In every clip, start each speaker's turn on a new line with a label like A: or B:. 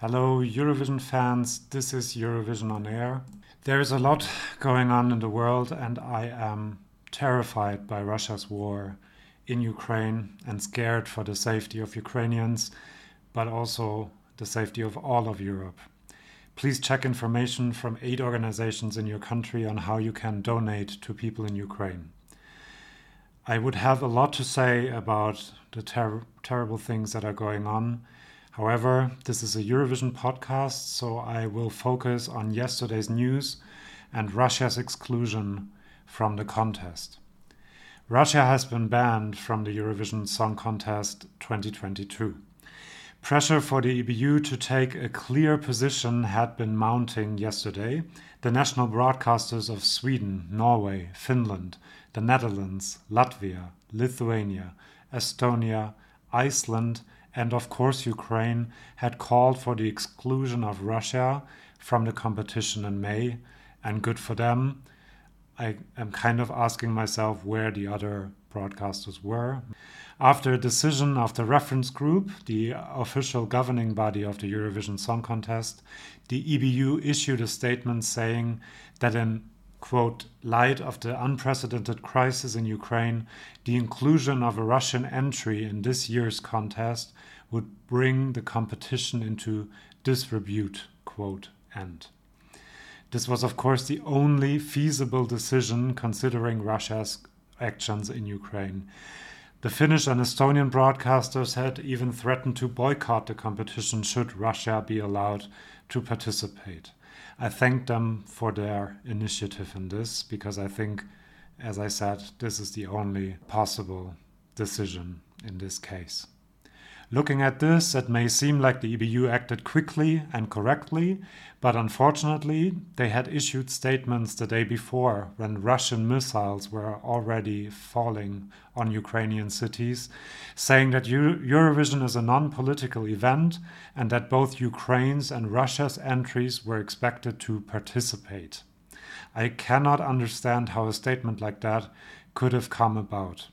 A: Hello, Eurovision fans. This is Eurovision on Air. There is a lot going on in the world, and I am terrified by Russia's war in Ukraine and scared for the safety of Ukrainians, but also the safety of all of Europe. Please check information from aid organizations in your country on how you can donate to people in Ukraine. I would have a lot to say about the ter- terrible things that are going on. However, this is a Eurovision podcast, so I will focus on yesterday's news and Russia's exclusion from the contest. Russia has been banned from the Eurovision Song Contest 2022. Pressure for the EBU to take a clear position had been mounting yesterday. The national broadcasters of Sweden, Norway, Finland, the Netherlands, Latvia, Lithuania, Estonia, Iceland, and of course Ukraine had called for the exclusion of Russia from the competition in May, and good for them. I am kind of asking myself where the other broadcasters were. After a decision of the reference group, the official governing body of the Eurovision Song Contest, the EBU issued a statement saying that in quote, light of the unprecedented crisis in Ukraine, the inclusion of a Russian entry in this year's contest would bring the competition into disrepute, quote, end. This was, of course, the only feasible decision considering Russia's actions in Ukraine. The Finnish and Estonian broadcasters had even threatened to boycott the competition should Russia be allowed to participate. I thank them for their initiative in this because I think, as I said, this is the only possible decision in this case. Looking at this, it may seem like the EBU acted quickly and correctly, but unfortunately, they had issued statements the day before when Russian missiles were already falling on Ukrainian cities, saying that Eurovision is a non political event and that both Ukraine's and Russia's entries were expected to participate. I cannot understand how a statement like that could have come about.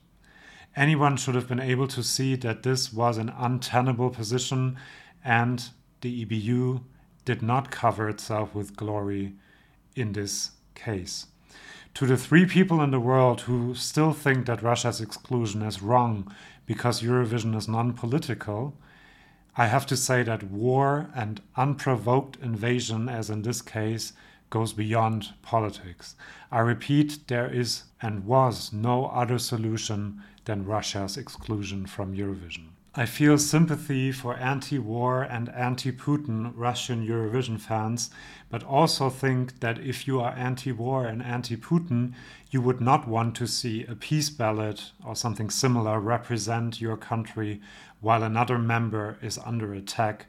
A: Anyone should have been able to see that this was an untenable position and the EBU did not cover itself with glory in this case. To the three people in the world who still think that Russia's exclusion is wrong because Eurovision is non political, I have to say that war and unprovoked invasion, as in this case, goes beyond politics. I repeat, there is and was no other solution than Russia's exclusion from Eurovision. I feel sympathy for anti war and anti Putin Russian Eurovision fans, but also think that if you are anti war and anti Putin, you would not want to see a peace ballot or something similar represent your country while another member is under attack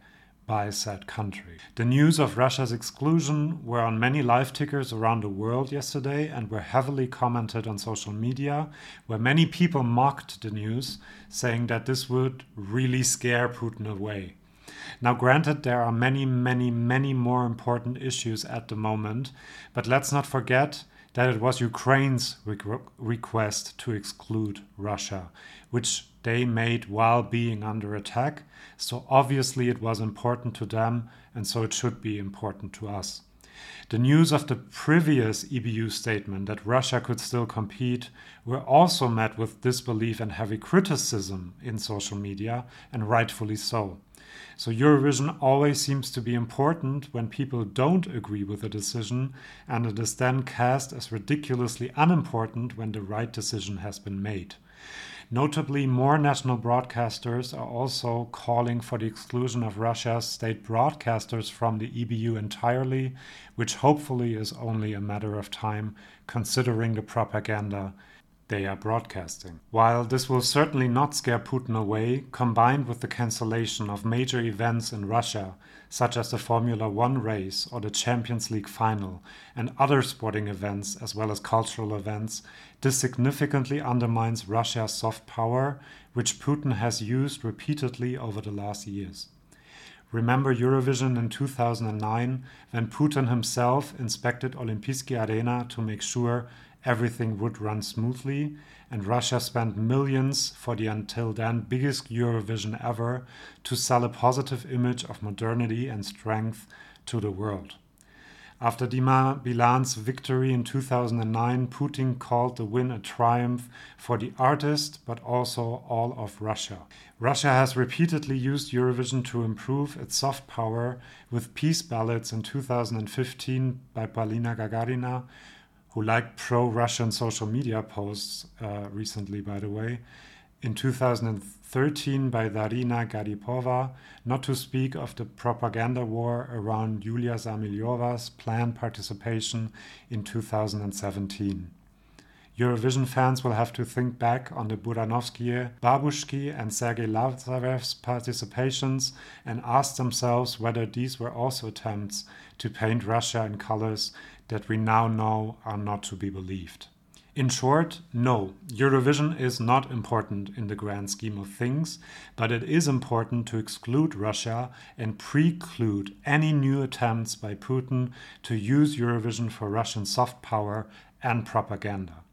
A: by said country. The news of Russia's exclusion were on many live tickers around the world yesterday and were heavily commented on social media, where many people mocked the news, saying that this would really scare Putin away. Now, granted, there are many, many, many more important issues at the moment, but let's not forget that it was Ukraine's request to exclude Russia, which they made while being under attack. So obviously it was important to them, and so it should be important to us. The news of the previous EBU statement that Russia could still compete were also met with disbelief and heavy criticism in social media, and rightfully so. So Eurovision always seems to be important when people don't agree with a decision, and it is then cast as ridiculously unimportant when the right decision has been made. Notably, more national broadcasters are also calling for the exclusion of Russia's state broadcasters from the EBU entirely, which hopefully is only a matter of time considering the propaganda they are broadcasting. While this will certainly not scare Putin away, combined with the cancellation of major events in Russia, such as the Formula One race or the Champions League final, and other sporting events as well as cultural events, this significantly undermines Russia's soft power, which Putin has used repeatedly over the last years. Remember Eurovision in 2009 when Putin himself inspected Olympijski Arena to make sure everything would run smoothly, and Russia spent millions for the until then biggest Eurovision ever to sell a positive image of modernity and strength to the world. After Dima Bilan's victory in 2009, Putin called the win a triumph for the artist, but also all of Russia. Russia has repeatedly used Eurovision to improve its soft power with peace ballads in 2015 by Polina Gagarina, who liked pro Russian social media posts uh, recently, by the way, in 2013 by Darina Garipova, not to speak of the propaganda war around Yulia Samoylova's planned participation in 2017. Eurovision fans will have to think back on the Buranovsky, Babushki, and Sergei Lazarev's participations and ask themselves whether these were also attempts to paint Russia in colors that we now know are not to be believed. In short, no, Eurovision is not important in the grand scheme of things, but it is important to exclude Russia and preclude any new attempts by Putin to use Eurovision for Russian soft power and propaganda.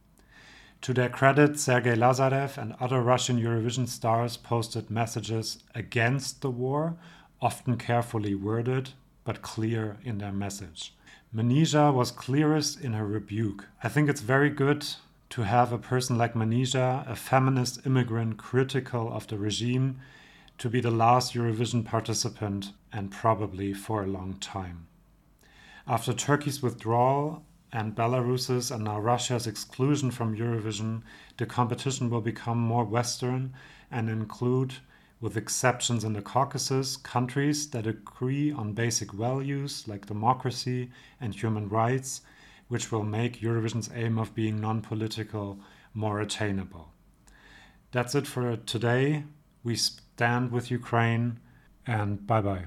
A: To their credit, Sergei Lazarev and other Russian Eurovision stars posted messages against the war, often carefully worded, but clear in their message. Manizha was clearest in her rebuke. I think it's very good to have a person like Manizha, a feminist immigrant critical of the regime, to be the last Eurovision participant and probably for a long time. After Turkey's withdrawal and Belarus's and now Russia's exclusion from Eurovision, the competition will become more Western and include with exceptions in the Caucasus, countries that agree on basic values like democracy and human rights, which will make Eurovision's aim of being non political more attainable. That's it for today. We stand with Ukraine, and bye bye.